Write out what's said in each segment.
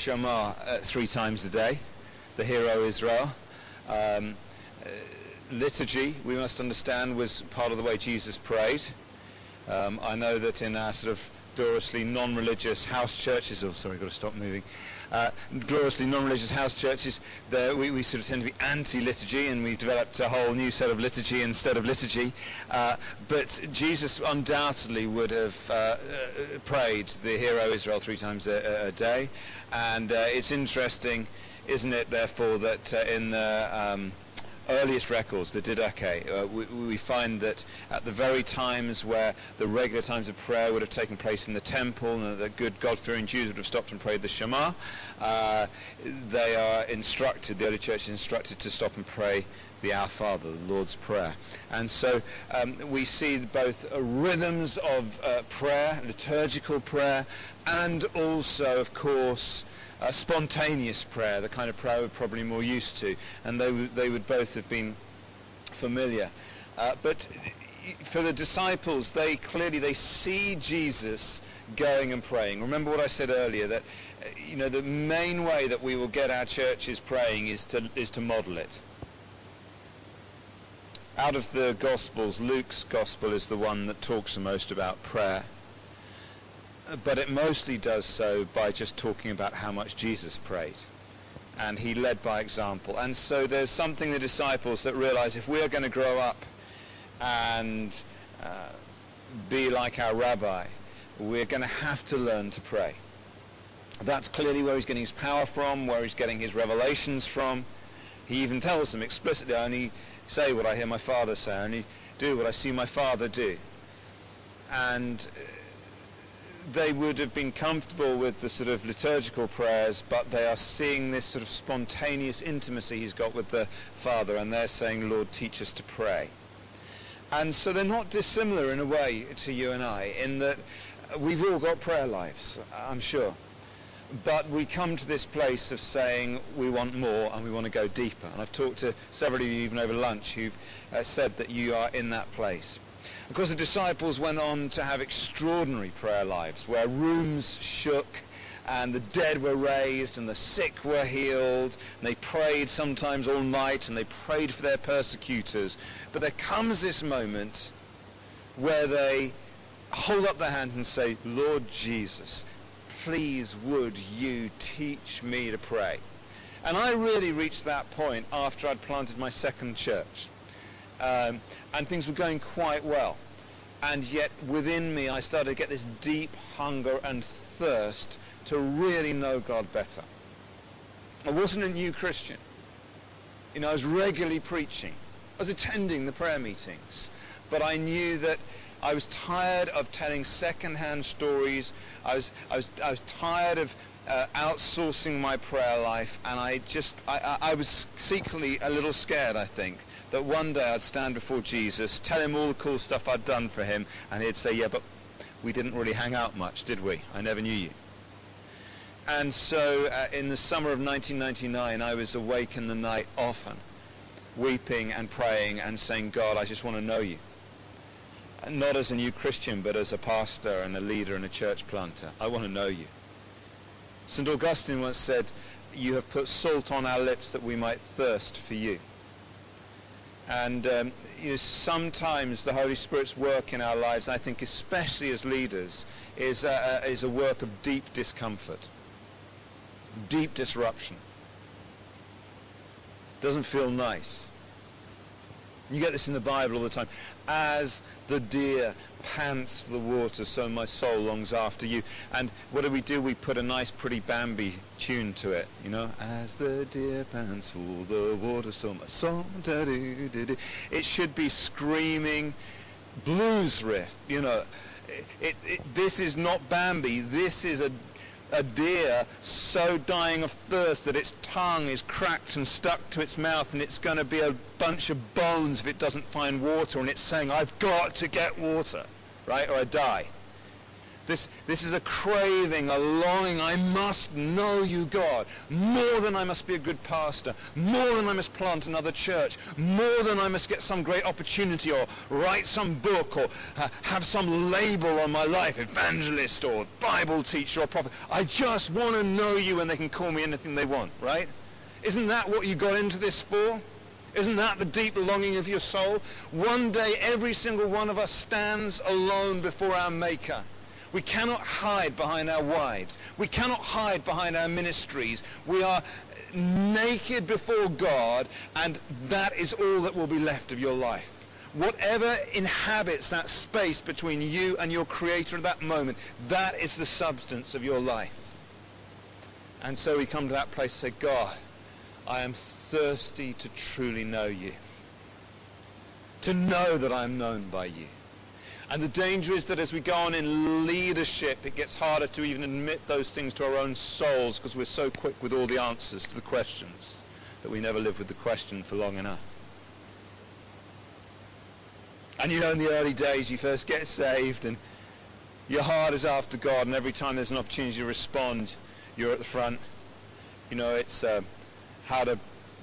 Shema uh, three times a day, the Hear O Israel. Um, uh, liturgy, we must understand, was part of the way Jesus prayed. Um, I know that in our sort of gloriously non-religious house churches, oh sorry, I've got to stop moving, uh, gloriously non-religious house churches, we, we, sort of tend to be anti-liturgy and we've developed a whole new set of liturgy instead of liturgy. Uh, but Jesus undoubtedly would have uh, uh prayed the Hear O Israel three times a, a day. And uh, it's interesting, isn't it, therefore, that uh, in the... Um, earliest records, the Didache, uh, we, we, find that at the very times where the regular times of prayer would have taken place in the temple and the good God-fearing Jews would have stopped and prayed the Shema, uh, they are instructed, the early church is instructed to stop and pray the Our Father, the Lord's Prayer. And so um, we see both uh, rhythms of uh, prayer, liturgical prayer, and also, of course, uh, spontaneous prayer, the kind of prayer we're probably more used to, and they, they would both have been familiar. Uh, but for the disciples, they clearly they see Jesus going and praying. Remember what I said earlier that uh, you know the main way that we will get our churches praying is to is to model it. Out of the Gospels, Luke's Gospel is the one that talks the most about prayer but it mostly does so by just talking about how much Jesus prayed. And he led by example. And so there's something the disciples that realize if we are going to grow up and uh, be like our rabbi, we're going to have to learn to pray. That's clearly where he's getting his power from, where he's getting his revelations from. He even tells them explicitly, I only say what I hear my father say, I only do what I see my father do. And they would have been comfortable with the sort of liturgical prayers, but they are seeing this sort of spontaneous intimacy he's got with the Father, and they're saying, Lord, teach us to pray. And so they're not dissimilar in a way to you and I, in that we've all got prayer lives, I'm sure. But we come to this place of saying we want more and we want to go deeper. And I've talked to several of you even over lunch who've uh, said that you are in that place. Of course, the disciples went on to have extraordinary prayer lives where rooms shook and the dead were raised and the sick were healed. And they prayed sometimes all night and they prayed for their persecutors. But there comes this moment where they hold up their hands and say, Lord Jesus, please would you teach me to pray? And I really reached that point after I'd planted my second church. Um, and things were going quite well. And yet within me I started to get this deep hunger and thirst to really know God better. I wasn't a new Christian. You know, I was regularly preaching. I was attending the prayer meetings. But I knew that I was tired of telling second-hand stories. I was, I was, I was tired of uh, outsourcing my prayer life. And I just, I, I, I was secretly a little scared, I think, that one day I'd stand before Jesus, tell him all the cool stuff I'd done for him, and he'd say, yeah, but we didn't really hang out much, did we? I never knew you. And so uh, in the summer of 1999, I was awake in the night often, weeping and praying and saying, God, I just want to know you. And not as a new Christian, but as a pastor and a leader and a church planter. I want to know you. St. Augustine once said, you have put salt on our lips that we might thirst for you. And um, you know, sometimes the Holy Spirit's work in our lives, I think especially as leaders, is a, is a work of deep discomfort, deep disruption. Doesn't feel nice. You get this in the Bible all the time. As the deer pants for the water, so my soul longs after you. And what do we do? We put a nice pretty Bambi tune to it, you know? As the deer pants for the water, so my soul... It should be screaming blues riff, you know. It, it, this is not Bambi. This is a a deer so dying of thirst that its tongue is cracked and stuck to its mouth and it's going to be a bunch of bones if it doesn't find water and it's saying, I've got to get water, right, or I die. This, this is a craving, a longing. I must know you, God, more than I must be a good pastor, more than I must plant another church, more than I must get some great opportunity or write some book or uh, have some label on my life, evangelist or Bible teacher or prophet. I just want to know you and they can call me anything they want, right? Isn't that what you got into this for? Isn't that the deep longing of your soul? One day every single one of us stands alone before our Maker. We cannot hide behind our wives. We cannot hide behind our ministries. We are naked before God, and that is all that will be left of your life. Whatever inhabits that space between you and your Creator at that moment, that is the substance of your life. And so we come to that place and say, God, I am thirsty to truly know you. To know that I am known by you. And the danger is that as we go on in leadership, it gets harder to even admit those things to our own souls because we're so quick with all the answers to the questions that we never live with the question for long enough. And you know, in the early days, you first get saved and your heart is after God, and every time there's an opportunity to respond, you're at the front. You know, it's uh, how to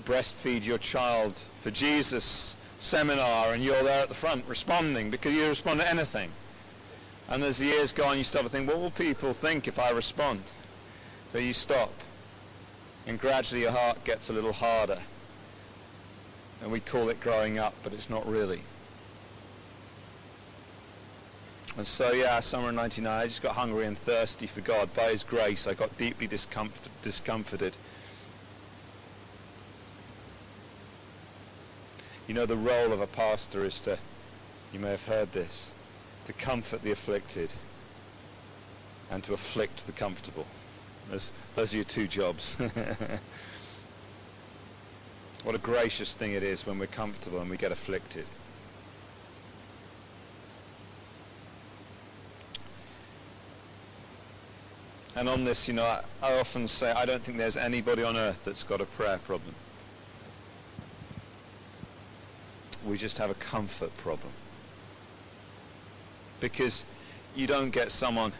breastfeed your child for Jesus seminar and you're there at the front responding because you respond to anything. And as the years go on, you start to think, what will people think if I respond? So you stop. And gradually your heart gets a little harder. And we call it growing up, but it's not really. And so, yeah, summer of 99, I just got hungry and thirsty for God. By his grace, I got deeply discomfort, discomforted You know, the role of a pastor is to, you may have heard this, to comfort the afflicted and to afflict the comfortable. Those, those are your two jobs. what a gracious thing it is when we're comfortable and we get afflicted. And on this, you know, I, I often say I don't think there's anybody on earth that's got a prayer problem. We just have a comfort problem. Because you don't get someone,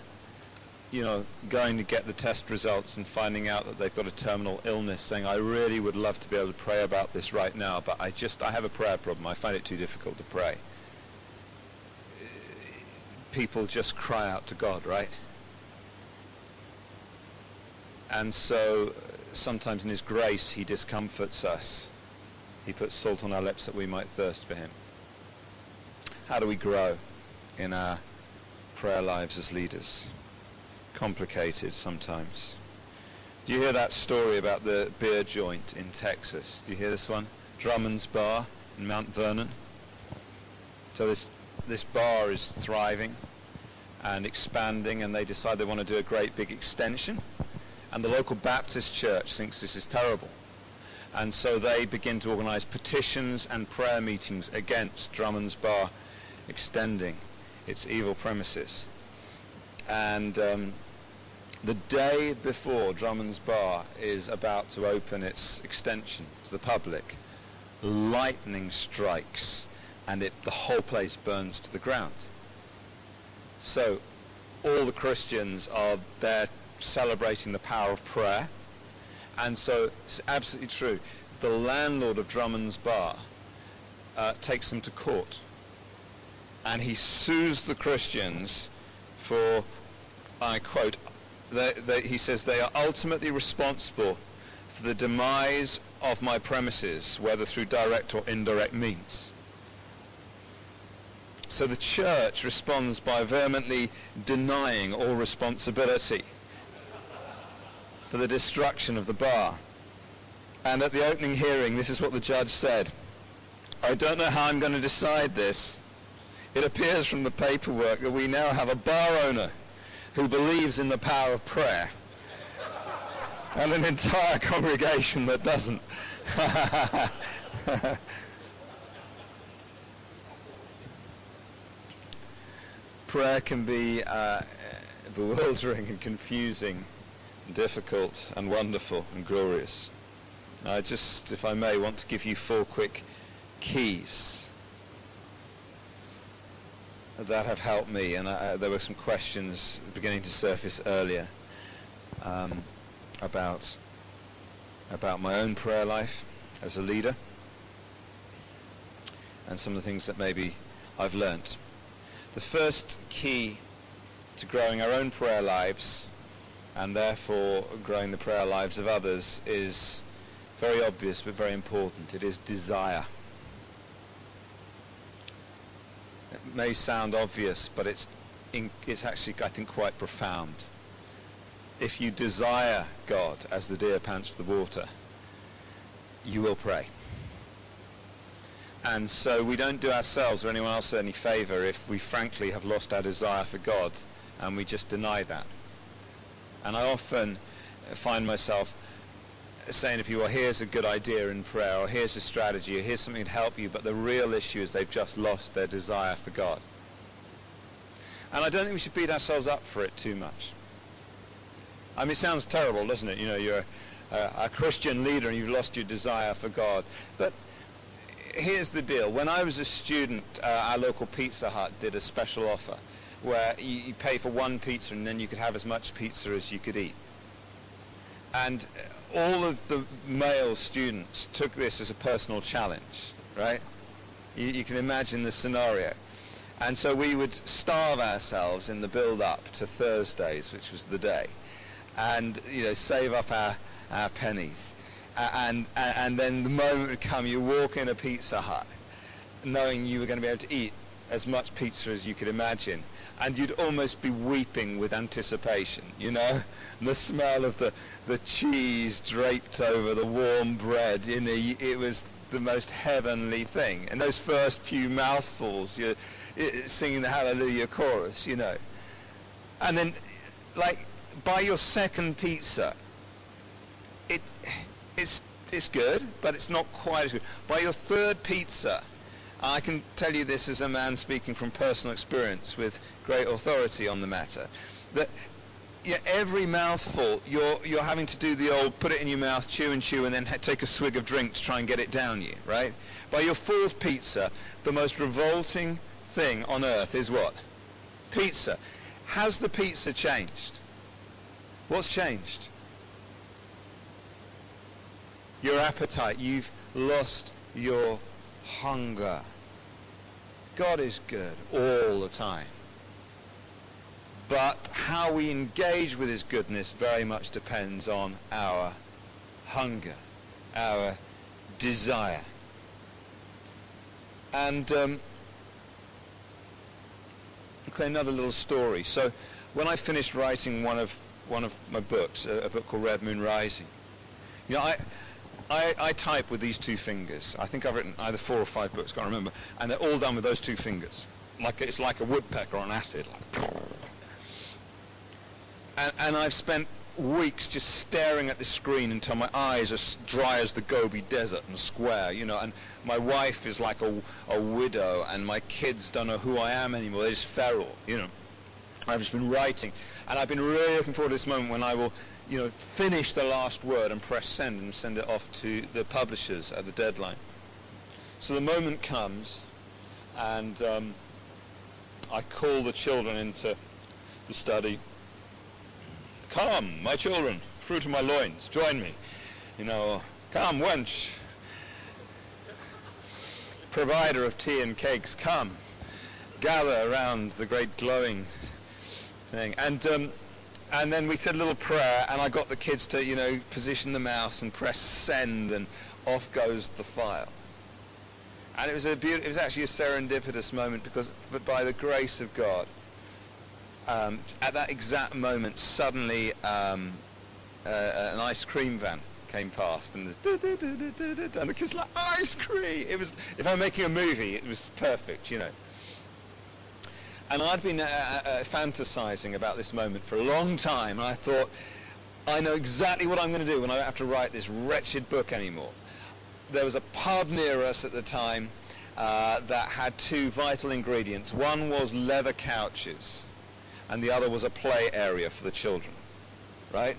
you know, going to get the test results and finding out that they've got a terminal illness saying, I really would love to be able to pray about this right now, but I just, I have a prayer problem. I find it too difficult to pray. People just cry out to God, right? And so sometimes in his grace he discomforts us he puts salt on our lips that we might thirst for him. How do we grow in our prayer lives as leaders? Complicated sometimes. Do you hear that story about the beer joint in Texas? Do you hear this one? Drummond's Bar in Mount Vernon. So this, this bar is thriving and expanding and they decide they want to do a great big extension. And the local Baptist church thinks this is terrible. And so they begin to organize petitions and prayer meetings against Drummond's Bar extending its evil premises. And um, the day before Drummond's Bar is about to open its extension to the public, lightning strikes and it, the whole place burns to the ground. So all the Christians are there celebrating the power of prayer and so it's absolutely true. The landlord of Drummond's Bar uh, takes them to court. And he sues the Christians for, I quote, they, they, he says, they are ultimately responsible for the demise of my premises, whether through direct or indirect means. So the church responds by vehemently denying all responsibility for the destruction of the bar. And at the opening hearing, this is what the judge said. I don't know how I'm going to decide this. It appears from the paperwork that we now have a bar owner who believes in the power of prayer and an entire congregation that doesn't. prayer can be uh, bewildering and confusing difficult and wonderful and glorious. I just, if I may, want to give you four quick keys. that have helped me, and uh, there were some questions beginning to surface earlier um, about about my own prayer life as a leader, and some of the things that maybe I've learnt. The first key to growing our own prayer lives, and therefore growing the prayer lives of others, is very obvious but very important. It is desire. It may sound obvious, but it's, in, it's actually, I think, quite profound. If you desire God as the deer pants for the water, you will pray. And so we don't do ourselves or anyone else any favor if we frankly have lost our desire for God and we just deny that. And I often find myself saying to people, well, here's a good idea in prayer, or here's a strategy, or here's something to help you, but the real issue is they've just lost their desire for God. And I don't think we should beat ourselves up for it too much. I mean, it sounds terrible, doesn't it? You know, you're a, a Christian leader and you've lost your desire for God. But here's the deal. When I was a student, uh, our local Pizza Hut did a special offer where you, you pay for one pizza and then you could have as much pizza as you could eat. And all of the male students took this as a personal challenge, right? You, you, can imagine the scenario. And so we would starve ourselves in the build-up to Thursdays, which was the day, and you know save up our, our pennies. And, and, and then the moment would come, you walk in a Pizza Hut, knowing you were going to be able to eat as much pizza as you could imagine and you'd almost be weeping with anticipation, you know? The smell of the, the cheese draped over the warm bread, you know, it was the most heavenly thing. And those first few mouthfuls, you're singing the Hallelujah chorus, you know. And then, like, by your second pizza, it, it's, it's good, but it's not quite as good. By your third pizza, I can tell you this as a man speaking from personal experience with great authority on the matter, that yeah, every mouthful you're, you're having to do the old put it in your mouth, chew and chew, and then take a swig of drink to try and get it down you, right? By your fourth pizza, the most revolting thing on earth is what? Pizza. Has the pizza changed? What's changed? Your appetite. You've lost your hunger. God is good all the time. But how we engage with his goodness very much depends on our hunger, our desire. And um, okay, another little story. So when I finished writing one of one of my books, a, a book called Red Moon Rising, you know, I, I, I, type with these two fingers. I think I've written either four or five books, can't remember, and they're all done with those two fingers. Like it's like a woodpecker on acid. Like, and, and I've spent weeks just staring at the screen until my eyes are dry as the Gobi Desert and square, you know, and my wife is like a, a widow and my kids don't know who I am anymore. They're just feral, you know. I've just been writing and I've been really looking forward to this moment when I will you know, finish the last word and press send and send it off to the publishers at the deadline. So the moment comes and um, I call the children into the study. Come, my children, fruit of my loins, join me. You know, come, wench, provider of tea and cakes, come, gather around the great glowing thing. And um, and then we said a little prayer, and I got the kids to, you know, position the mouse and press send, and off goes the file. And it was a be- it was actually a serendipitous moment because, but by the grace of God, um, at that exact moment, suddenly um, uh, an ice cream van came past, and, and the kids like ice cream. It was if I'm making a movie, it was perfect, you know. And I'd been uh, uh, uh, fantasizing about this moment for a long time, and I thought, I know exactly what I'm going to do when I don't have to write this wretched book anymore. There was a pub near us at the time uh, that had two vital ingredients. One was leather couches, and the other was a play area for the children. Right?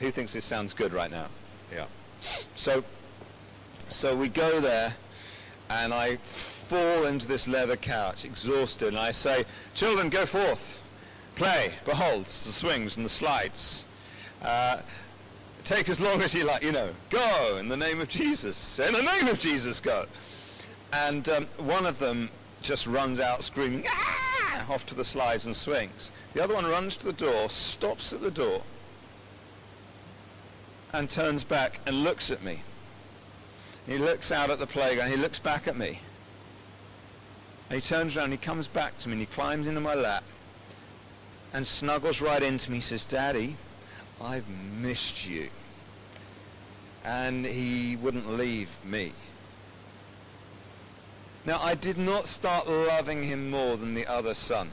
Who thinks this sounds good right now? Yeah. So, so we go there, and I fall into this leather couch, exhausted, and I say, children, go forth. Play. Behold, the swings and the slides. Uh, take as long as you like, you know. Go in the name of Jesus. In the name of Jesus, go. And um, one of them just runs out screaming, ah! off to the slides and swings. The other one runs to the door, stops at the door, and turns back and looks at me. He looks out at the playground. He looks back at me. And he turns around, he comes back to me, and he climbs into my lap and snuggles right into me. He says, Daddy, I've missed you. And he wouldn't leave me. Now, I did not start loving him more than the other son.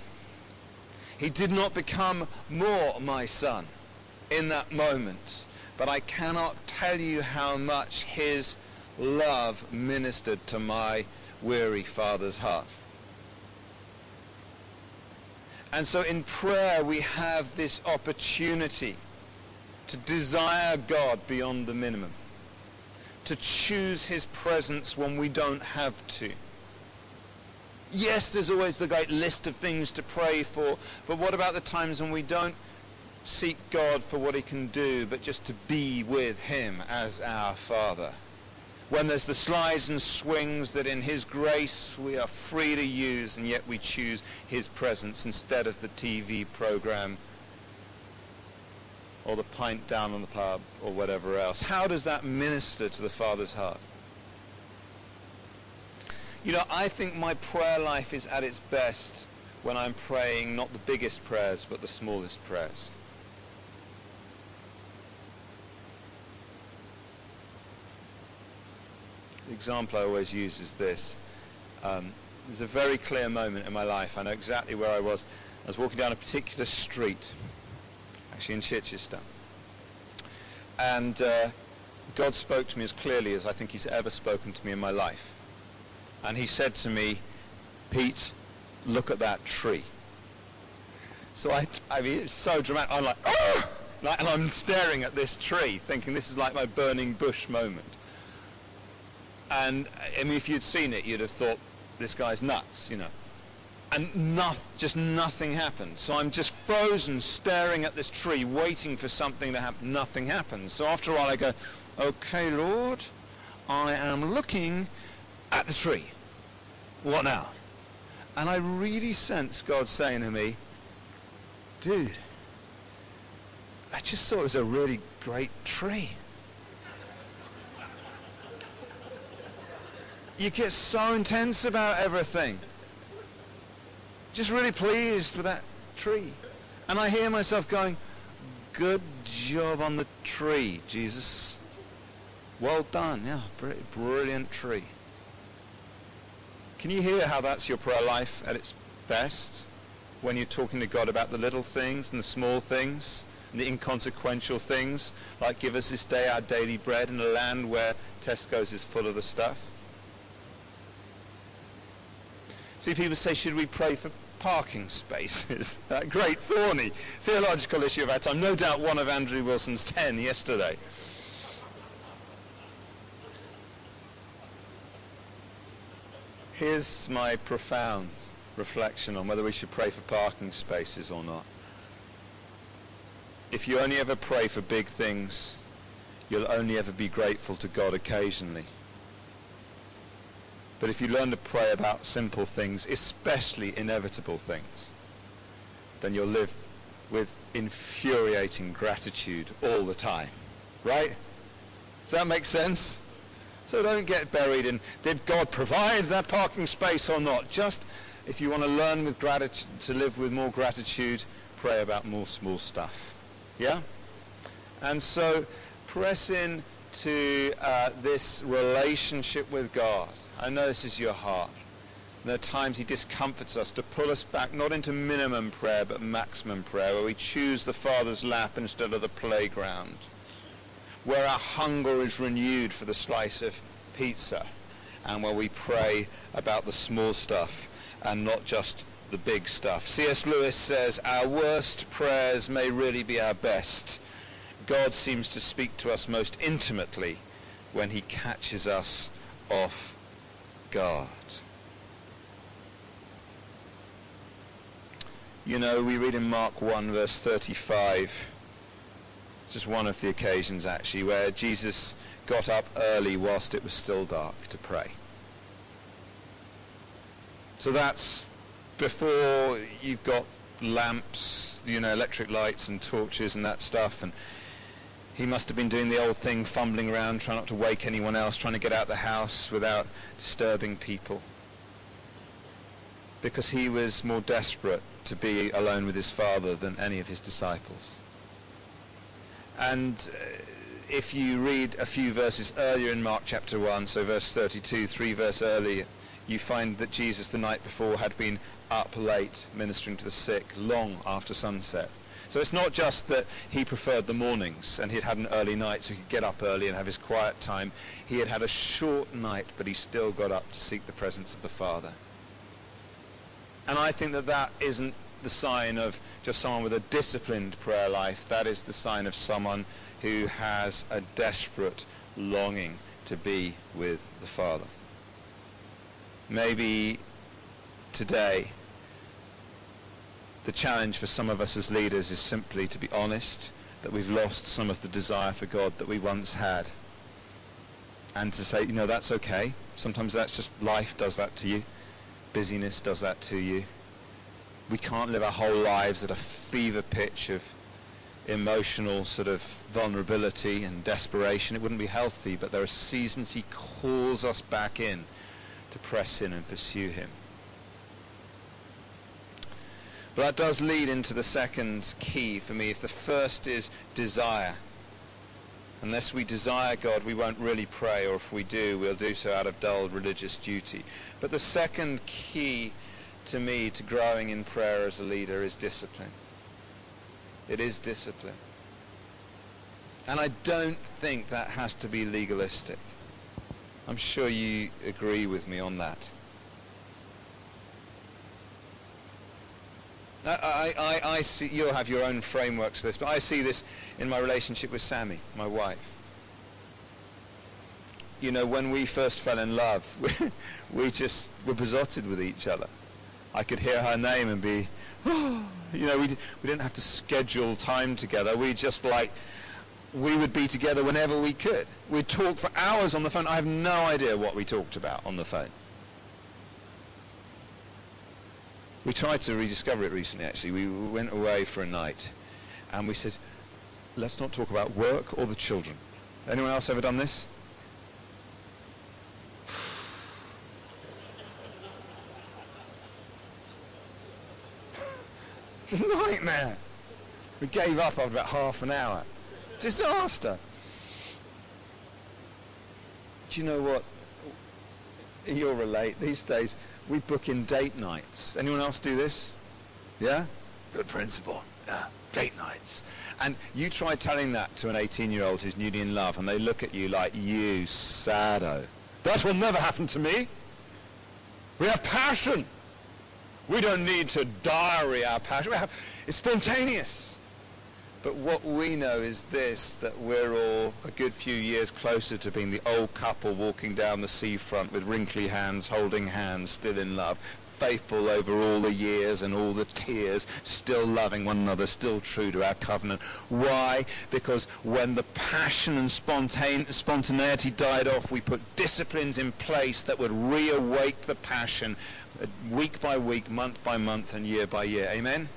He did not become more my son in that moment. But I cannot tell you how much his love ministered to my weary father's heart. And so in prayer we have this opportunity to desire God beyond the minimum, to choose his presence when we don't have to. Yes, there's always the great list of things to pray for, but what about the times when we don't seek God for what he can do, but just to be with him as our Father? When there's the slides and swings that in his grace we are free to use and yet we choose his presence instead of the TV program or the pint down on the pub or whatever else. How does that minister to the Father's heart? You know, I think my prayer life is at its best when I'm praying not the biggest prayers but the smallest prayers. The example I always use is this. Um, there's a very clear moment in my life. I know exactly where I was. I was walking down a particular street, actually in Chichester. And uh, God spoke to me as clearly as I think he's ever spoken to me in my life. And he said to me, Pete, look at that tree. So I, I mean, it's so dramatic. I'm like, oh! And I'm staring at this tree, thinking this is like my burning bush moment. And I mean, if you'd seen it, you'd have thought this guy's nuts, you know. And no, just nothing happened. So I'm just frozen, staring at this tree, waiting for something to happen. Nothing happens. So after a while, I go, "Okay, Lord, I am looking at the tree. What now?" And I really sense God saying to me, "Dude, I just thought it was a really great tree." You get so intense about everything. Just really pleased with that tree. And I hear myself going, good job on the tree, Jesus. Well done. Yeah, brilliant tree. Can you hear how that's your prayer life at its best? When you're talking to God about the little things and the small things and the inconsequential things, like give us this day our daily bread in a land where Tesco's is full of the stuff. See, people say, should we pray for parking spaces? that great thorny theological issue of our time. No doubt one of Andrew Wilson's ten yesterday. Here's my profound reflection on whether we should pray for parking spaces or not. If you only ever pray for big things, you'll only ever be grateful to God occasionally. But if you learn to pray about simple things, especially inevitable things, then you'll live with infuriating gratitude all the time. Right? Does that make sense? So don't get buried in, did God provide that parking space or not? Just, if you want to learn with gratitude, to live with more gratitude, pray about more small stuff. Yeah? And so press in to uh, this relationship with God. I know this is your heart. There are times he discomforts us to pull us back, not into minimum prayer, but maximum prayer, where we choose the Father's lap instead of the playground, where our hunger is renewed for the slice of pizza, and where we pray about the small stuff and not just the big stuff. C.S. Lewis says, our worst prayers may really be our best. God seems to speak to us most intimately when he catches us off God. You know, we read in Mark 1 verse 35, it's just one of the occasions actually, where Jesus got up early whilst it was still dark to pray. So that's before you've got lamps, you know, electric lights and torches and that stuff, and he must have been doing the old thing, fumbling around, trying not to wake anyone else, trying to get out the house without disturbing people. Because he was more desperate to be alone with his father than any of his disciples. And uh, if you read a few verses earlier in Mark chapter 1, so verse 32, three verse earlier, you find that Jesus the night before had been up late ministering to the sick long after sunset. So it's not just that he preferred the mornings and he'd had an early night so he could get up early and have his quiet time. He had had a short night, but he still got up to seek the presence of the Father. And I think that that isn't the sign of just someone with a disciplined prayer life. That is the sign of someone who has a desperate longing to be with the Father. Maybe today the challenge for some of us as leaders is simply to be honest that we've lost some of the desire for God that we once had. And to say, you know, that's okay. Sometimes that's just life does that to you. Busyness does that to you. We can't live our whole lives at a fever pitch of emotional sort of vulnerability and desperation. It wouldn't be healthy, but there are seasons he calls us back in to press in and pursue him. But that does lead into the second key for me. If the first is desire, unless we desire God, we won't really pray, or if we do, we'll do so out of dull religious duty. But the second key to me to growing in prayer as a leader is discipline. It is discipline. And I don't think that has to be legalistic. I'm sure you agree with me on that. I, I, I see, you'll have your own frameworks for this, but I see this in my relationship with Samie, my wife. You know, when we first fell in love, we, just were besotted with each other. I could hear her name and be, oh, you know, we, we didn't have to schedule time together. We just like, we would be together whenever we could. We'd talk for hours on the phone. I have no idea what we talked about on the phone. We tried to rediscover it recently, actually. We went away for a night, and we said, let's not talk about work or the children. Anyone else ever done this? it's a nightmare. We gave up after about half an hour. Disaster. Do you know what? You'll relate. These days, we book in date nights. Anyone else do this? Yeah? Good principle. Yeah. Date nights. And you try telling that to an 18-year-old who's newly in love, and they look at you like, you sado. That will never happen to me. We have passion. We don't need to diary our passion. Have, it's spontaneous. But what we know is this, that we're all a good few years closer to being the old couple walking down the seafront with wrinkly hands, holding hands, still in love, faithful over all the years and all the tears, still loving one another, still true to our covenant. Why? Because when the passion and spontaneity died off, we put disciplines in place that would reawake the passion uh, week by week, month by month, and year by year. Amen?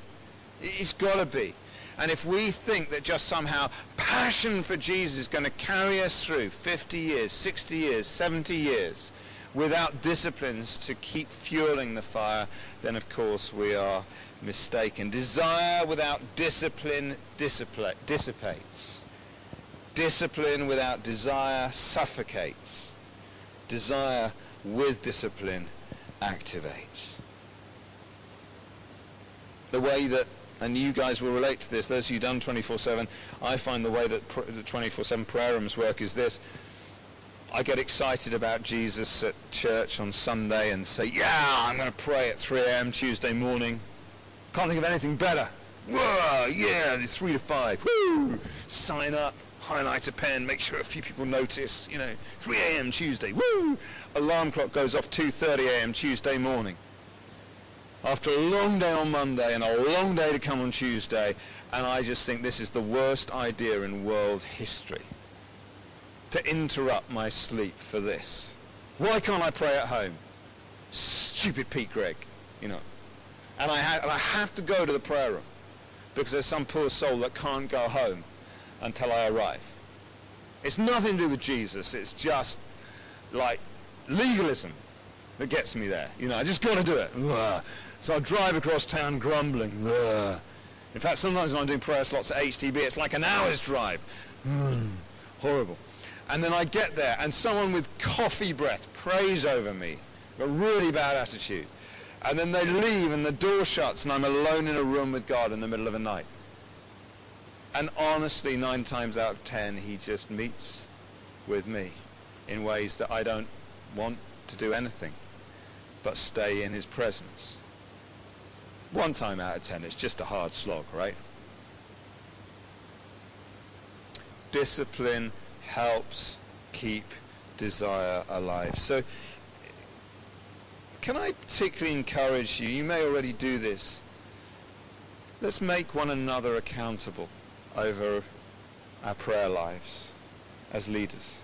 It's got to be. And if we think that just somehow passion for Jesus is going to carry us through 50 years, 60 years, 70 years without disciplines to keep fueling the fire, then of course we are mistaken. Desire without discipline dissipates. Discipline without desire suffocates. Desire with discipline activates. The way that and you guys will relate to this, those of you done 24-7, I find the way that pr- the 24-7 prayer rooms work is this. I get excited about Jesus at church on Sunday and say, yeah, I'm going to pray at 3 a.m. Tuesday morning. Can't think of anything better. Whoa, yeah, it's 3 to 5. Woo! Sign up, highlight a pen, make sure a few people notice, you know, 3 a.m. Tuesday. Woo! Alarm clock goes off 2.30 a.m. Tuesday morning. After a long day on Monday and a long day to come on Tuesday, and I just think this is the worst idea in world history to interrupt my sleep for this. Why can't I pray at home? Stupid Pete Greig, you know. And I, ha- and I have to go to the prayer room because there's some poor soul that can't go home until I arrive. It's nothing to do with Jesus. It's just like legalism that gets me there. You know, I just got to do it. Ugh. So I drive across town grumbling. Ugh. In fact, sometimes when I'm doing prayer slots at HTB, it's like an hour's drive. Mm. Horrible. And then I get there, and someone with coffee breath prays over me, a really bad attitude. And then they leave, and the door shuts, and I'm alone in a room with God in the middle of the night. And honestly, nine times out of ten, he just meets with me in ways that I don't want to do anything but stay in his presence. One time out of ten, it's just a hard slog, right? Discipline helps keep desire alive. So can I particularly encourage you, you may already do this, let's make one another accountable over our prayer lives as leaders.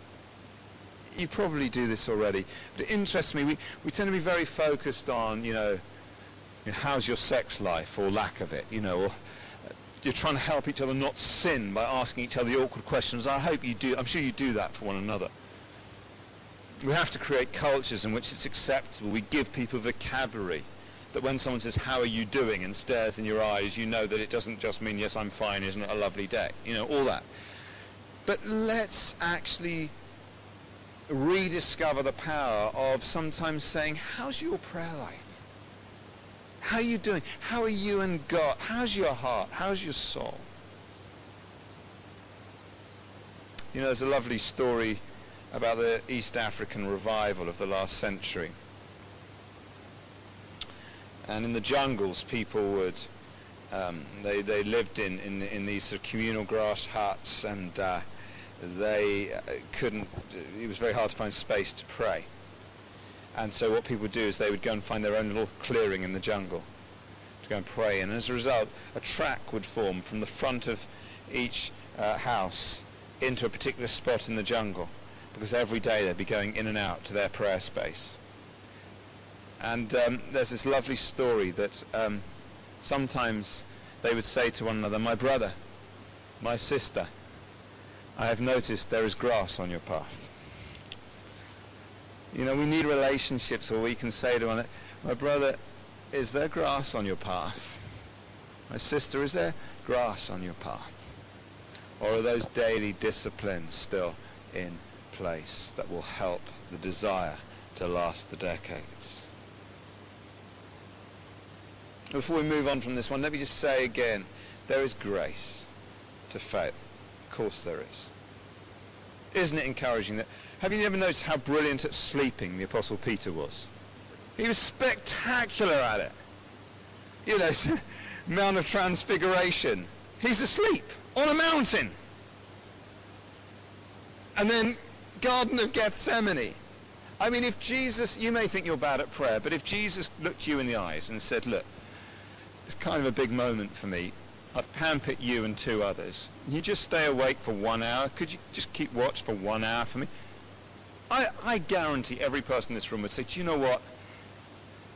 You probably do this already, but it interests me, we, we tend to be very focused on, you know, you know how's your sex life or lack of it, you know, or uh, you're trying to help each other not sin by asking each other the awkward questions. I hope you do. I'm sure you do that for one another. We have to create cultures in which it's acceptable. We give people vocabulary that when someone says, how are you doing, and stares in your eyes, you know that it doesn't just mean, yes, I'm fine, isn't it a lovely day? You know, all that. But let's actually rediscover the power of sometimes saying, how's your prayer life? How are you doing? How are you and God? How's your heart? How's your soul? You know, there's a lovely story about the East African revival of the last century. And in the jungles, people would, um, they, they lived in, in, in these sort of communal grass huts and uh, they uh, couldn't, it was very hard to find space to pray. And so what people would do is they would go and find their own little clearing in the jungle to go and pray. And as a result, a track would form from the front of each uh, house into a particular spot in the jungle because every day they'd be going in and out to their prayer space. And um, there's this lovely story that um, sometimes they would say to one another, my brother, my sister, I have noticed there is grass on your path. You know, we need relationships where we can say to one my brother, is there grass on your path? My sister, is there grass on your path? Or are those daily disciplines still in place that will help the desire to last the decades? Before we move on from this one, let me just say again, there is grace to fail. Of course there is. Isn't it encouraging that? Have you ever noticed how brilliant at sleeping the Apostle Peter was? He was spectacular at it. You know, Mount of Transfiguration. He's asleep on a mountain. And then Garden of Gethsemane. I mean, if Jesus, you may think you're bad at prayer, but if Jesus looked you in the eyes and said, look, it's kind of a big moment for me. I've pampered you and two others. Can you just stay awake for one hour? Could you just keep watch for one hour for me? I, I guarantee every person in this room would say, do you know what?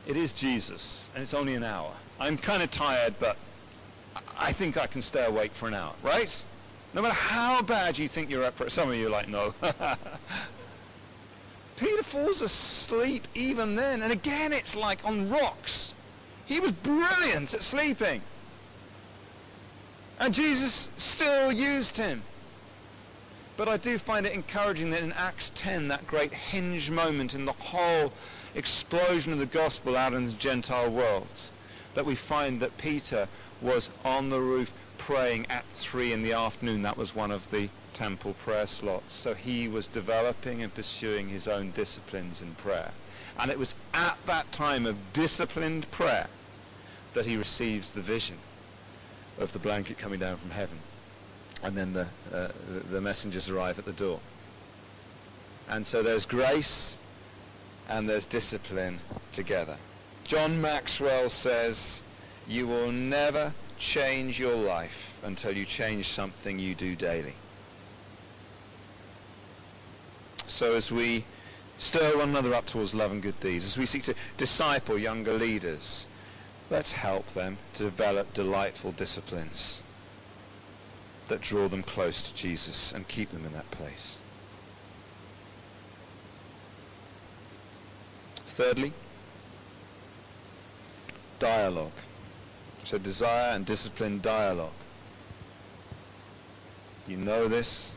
It is Jesus, and it's only an hour. I'm kind of tired, but I think I can stay awake for an hour, right? No matter how bad you think you're up at some of you are like, no. Peter falls asleep even then. And again, it's like on rocks. He was brilliant at sleeping. And Jesus still used him. But I do find it encouraging that in Acts 10, that great hinge moment in the whole explosion of the gospel out in the Gentile world, that we find that Peter was on the roof praying at 3 in the afternoon. That was one of the temple prayer slots. So he was developing and pursuing his own disciplines in prayer. And it was at that time of disciplined prayer that he receives the vision of the blanket coming down from heaven. And then the, uh, the messengers arrive at the door. And so there's grace and there's discipline together. John Maxwell says, you will never change your life until you change something you do daily. So as we stir one another up towards love and good deeds, as we seek to disciple younger leaders, let's help them to develop delightful disciplines that draw them close to Jesus and keep them in that place. Thirdly, dialogue. So desire and discipline dialogue. You know this.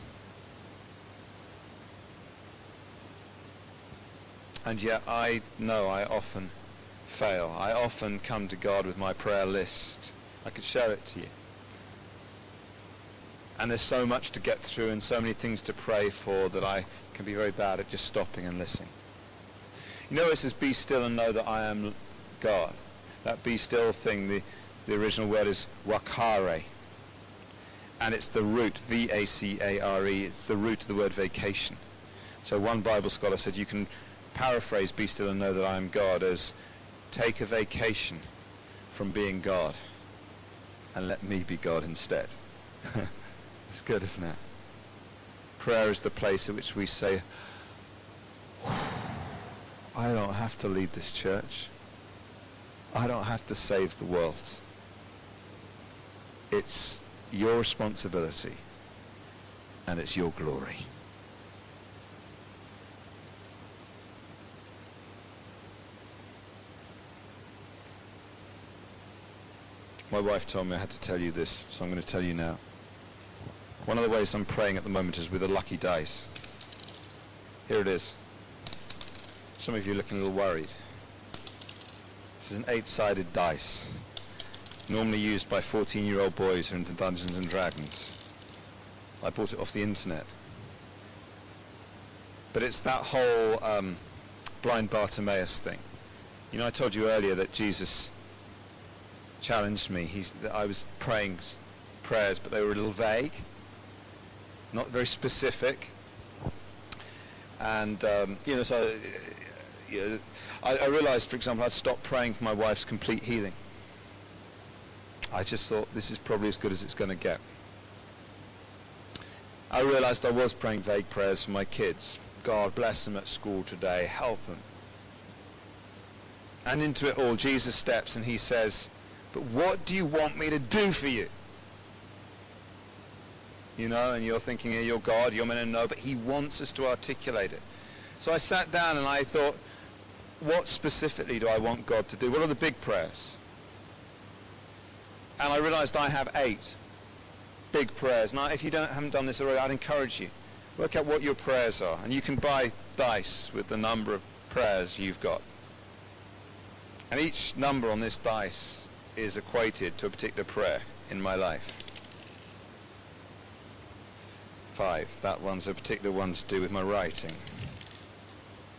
And yet I know I often fail. I often come to God with my prayer list. I could show it to you. And there's so much to get through and so many things to pray for that I can be very bad at just stopping and listening. You know it says, be still and know that I am God. That be still thing, the, the original word is wakare. And it's the root, V-A-C-A-R-E, it's the root of the word vacation. So one Bible scholar said you can paraphrase be still and know that I am God as take a vacation from being God and let me be God instead. it's good, isn't it? Prayer is the place at which we say, I don't have to lead this church. I don't have to save the world. It's your responsibility and it's your glory. My wife told me I had to tell you this, so I'm going to tell you now. One of the ways I'm praying at the moment is with a lucky dice. Here it is. Some of you are looking a little worried. This is an eight-sided dice, normally used by 14-year-old boys who are into Dungeons and Dragons. I bought it off the internet. But it's that whole um, blind Bartimaeus thing. You know, I told you earlier that Jesus challenged me. He's, I was praying prayers, but they were a little vague, not very specific. And, um, you know, so you know, I, I realized, for example, I'd stopped praying for my wife's complete healing. I just thought this is probably as good as it's going to get. I realized I was praying vague prayers for my kids. God bless them at school today. Help them. And into it all, Jesus steps and he says, but what do you want me to do for you? You know, and you're thinking, you're God, you're meant to know, but he wants us to articulate it. So I sat down and I thought, what specifically do I want God to do? What are the big prayers? And I realized I have eight big prayers. Now, if you don't, haven't done this already, I'd encourage you. Work out what your prayers are. And you can buy dice with the number of prayers you've got. And each number on this dice is equated to a particular prayer in my life. Five, that one's a particular one to do with my writing.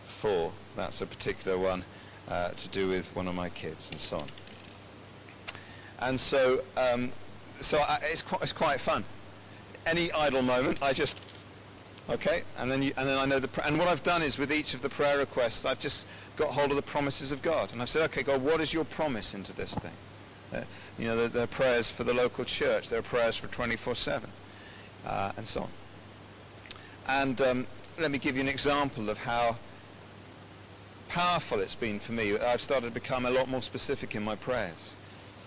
Four, that's a particular one uh, to do with one of my kids and so on. And so, um, so I, it's, quite, it's quite fun. Any idle moment, I just, okay, and then, you, and then I know the, and what I've done is with each of the prayer requests, I've just got hold of the promises of God. And I've said, okay, God, what is your promise into this thing? Uh, you know, there, there, are prayers for the local church. There are prayers for 24-7, uh, and so on. And um, let me give you an example of how powerful it's been for me. I've started to become a lot more specific in my prayers.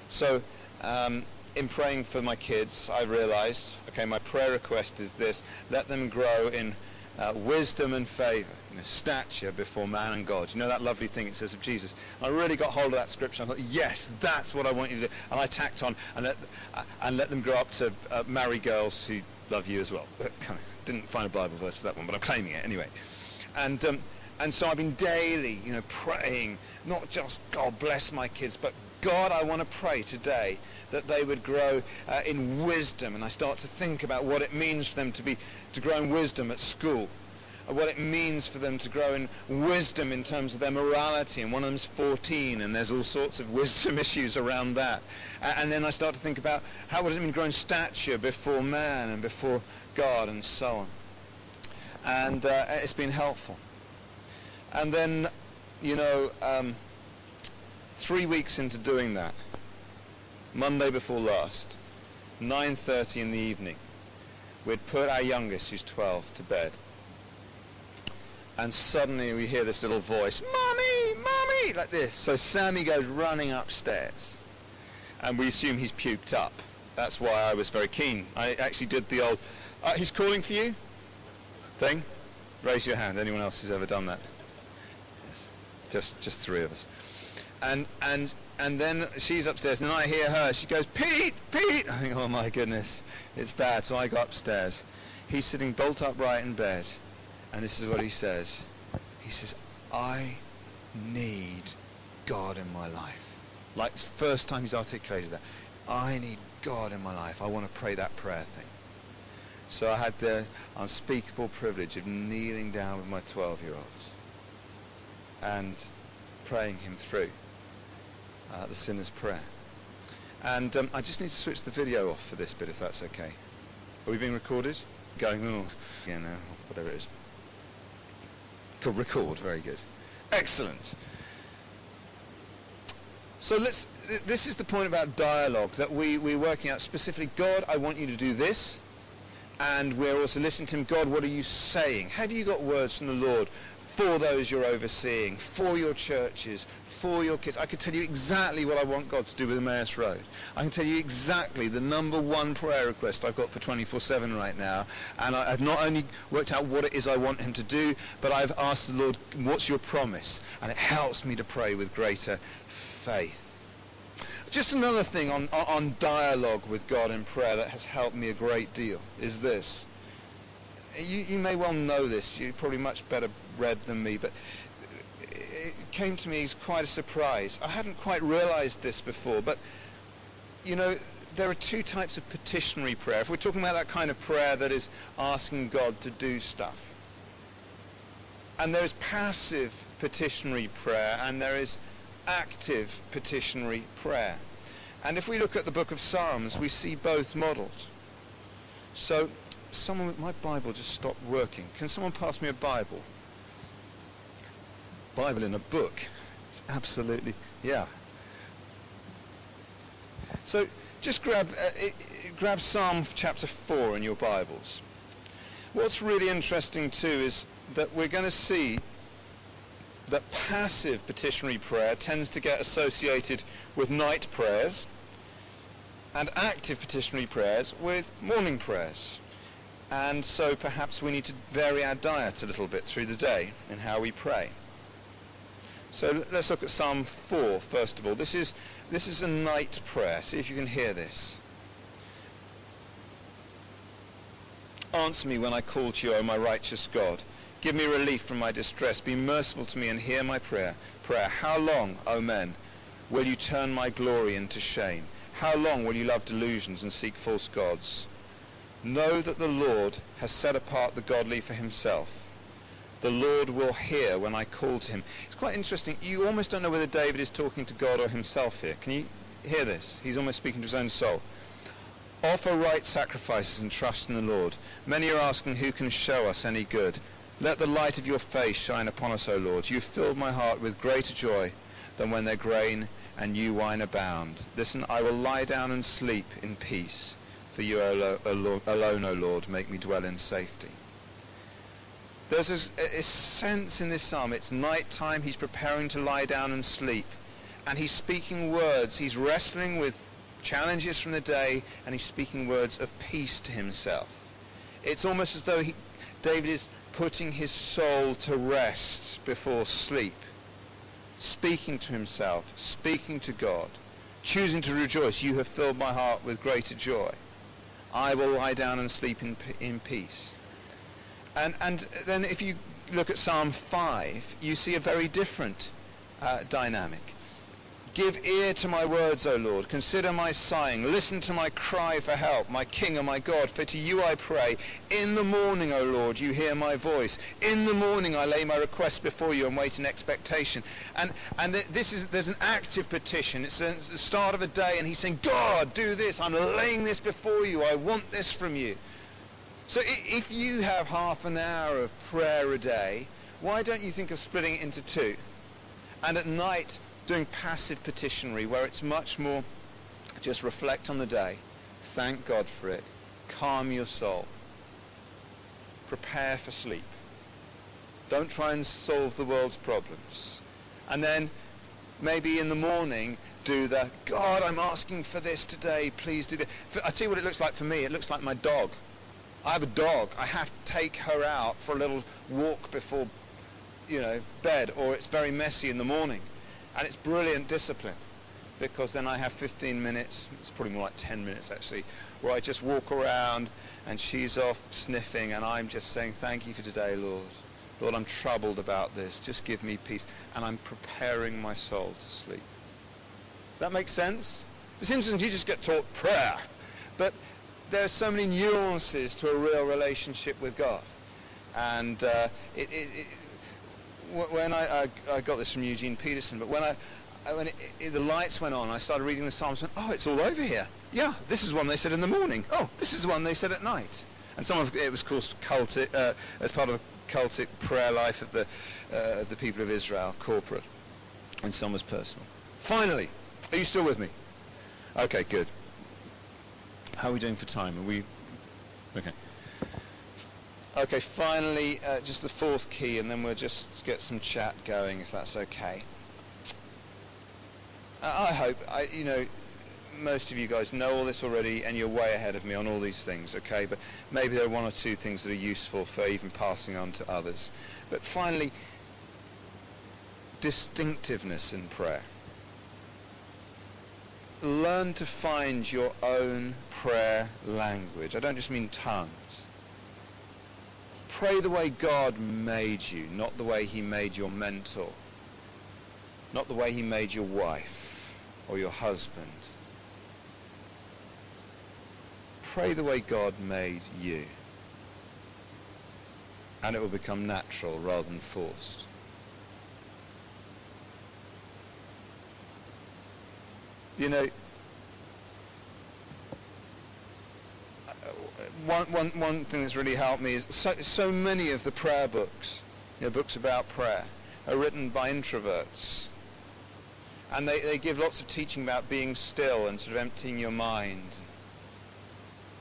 So um, in praying for my kids, I realized, okay, my prayer request is this, let them grow in uh, wisdom and favor, you know, stature before man and God. You know that lovely thing it says of Jesus? I really got hold of that scripture. I thought, yes, that's what I want you to do. And I tacked on and let, uh, and let them grow up to uh, marry girls who love you as well. Didn't find a Bible verse for that one, but I'm claiming it anyway. And um, and so I've been daily, you know, praying, not just God bless my kids, but God, I want to pray today that they would grow uh, in wisdom. And I start to think about what it means for them to be to grow in wisdom at school, what it means for them to grow in wisdom in terms of their morality. And one of them's 14, and there's all sorts of wisdom issues around that. and then I start to think about how does it mean grow in stature before man and before God and so on. And uh, it's been helpful. And then, you know, um, Three weeks into doing that, Monday before last, 9.30 in the evening, we'd put our youngest, who's 12, to bed. And suddenly we hear this little voice, Mommy, Mommy, like this. So Samie goes running upstairs. And we assume he's puked up. That's why I was very keen. I actually did the old, uh, he's calling for you thing. Raise your hand. Anyone else who's ever done that? Yes. Just, just three of us. And, and, and then she's upstairs and I hear her. She goes, Pete, Pete. I think, oh my goodness, it's bad. So I go upstairs. He's sitting bolt upright in bed. And this is what he says. He says, I need God in my life. Like first time he's articulated that. I need God in my life. I want to pray that prayer thing. So I had the unspeakable privilege of kneeling down with my 12-year-olds and praying him through uh, the sinner's prayer. And um, I just need to switch the video off for this bit, if that's okay. Are we being recorded? Going, oh, yeah, no, whatever it is. Cool, record, very good. Excellent. So let's, this is the point about dialogue, that we, we're working out specifically, God, I want you to do this, and we're also listening to him, God, what are you saying? Have you got words from the Lord for those you're overseeing, for your churches, for your kids? I can tell you exactly what I want God to do with Emmaus Road. I can tell you exactly the number one prayer request I've got for 24-7 right now. And I, have not only worked out what it is I want him to do, but I've asked the Lord, what's your promise? And it helps me to pray with greater faith. Just another thing on, on dialogue with God in prayer that has helped me a great deal is this. You, you may well know this. You're probably much better read than me, but it came to me as quite a surprise. I hadn't quite realized this before, but, you know, there are two types of petitionary prayer. If we're talking about that kind of prayer that is asking God to do stuff. And there is passive petitionary prayer, and there is active petitionary prayer. And if we look at the book of Psalms, we see both modeled. So someone, my Bible just stopped working. Can someone pass me a Bible? Bible in a book. It's absolutely, yeah. So just grab, uh, grab Psalm chapter 4 in your Bibles. What's really interesting too is that we're going to see that passive petitionary prayer tends to get associated with night prayers and active petitionary prayers with morning prayers. And so perhaps we need to vary our diet a little bit through the day in how we pray. So let's look at Psalm 4 first of all. This is, this is a night prayer. See if you can hear this. Answer me when I call to you, O my righteous God. Give me relief from my distress. Be merciful to me and hear my prayer. Prayer. How long, O men, will you turn my glory into shame? How long will you love delusions and seek false gods? Know that the Lord has set apart the godly for himself. The Lord will hear when I call to him. It's quite interesting. You almost don't know whether David is talking to God or himself here. Can you hear this? He's almost speaking to his own soul. Offer right sacrifices and trust in the Lord. Many are asking who can show us any good. Let the light of your face shine upon us, O Lord. You filled my heart with greater joy than when their grain and new wine abound. Listen, I will lie down and sleep in peace. For you alone, O Lord, make me dwell in safety. There's a, a sense in this psalm. It's night time. He's preparing to lie down and sleep. And he's speaking words. He's wrestling with challenges from the day, and he's speaking words of peace to himself. It's almost as though he, David is putting his soul to rest before sleep, speaking to himself, speaking to God, choosing to rejoice. You have filled my heart with greater joy. I will lie down and sleep in, in peace. And, and then if you look at Psalm 5, you see a very different uh, dynamic. Give ear to my words, O Lord. Consider my sighing. Listen to my cry for help, my King and my God. For to you I pray. In the morning, O Lord, you hear my voice. In the morning I lay my request before you and wait in expectation. And, and this is, there's an active petition. It's, the start of a day, and he's saying, God, do this. I'm laying this before you. I want this from you. So if you have half an hour of prayer a day, why don't you think of splitting it into two? And at night, doing passive petitionary where it's much more just reflect on the day, thank God for it, calm your soul, prepare for sleep. Don't try and solve the world's problems. And then maybe in the morning do the, God, I'm asking for this today, please do this. I tell you what it looks like for me. It looks like my dog. I have a dog. I have to take her out for a little walk before, you know, bed, or it's very messy in the morning. And it's brilliant discipline because then I have 15 minutes, it's probably more like 10 minutes actually, where I just walk around and she's off sniffing and I'm just saying, thank you for today, Lord. Lord, I'm troubled about this. Just give me peace. And I'm preparing my soul to sleep. Does that make sense? It's interesting, you just get taught prayer. But there are so many nuances to a real relationship with God. And uh, it, it, it, when I, I, I, got this from Eugene Peterson, but when, I, when the lights went on, I started reading the Psalms, and went, oh, it's all over here. Yeah, this is one they said in the morning. Oh, this is one they said at night. And some of it was called cultic, uh, as part of the cultic prayer life of the, uh, of the people of Israel, corporate, and some was personal. Finally, are you still with me? Okay, good. How are we doing for time? Are we... Okay. Okay, finally, uh, just the fourth key, and then we'll just get some chat going, if that's okay. I hope, I, you know, most of you guys know all this already, and you're way ahead of me on all these things, okay? But maybe there are one or two things that are useful for even passing on to others. But finally, distinctiveness in prayer learn to find your own prayer language. I don't just mean tongues. Pray the way God made you, not the way he made your mentor, not the way he made your wife or your husband. Pray the way God made you. And it will become natural rather than forced. you know, one, one, one thing that's really helped me is so, so many of the prayer books, you know, books about prayer, are written by introverts. And they, they give lots of teaching about being still and sort of emptying your mind.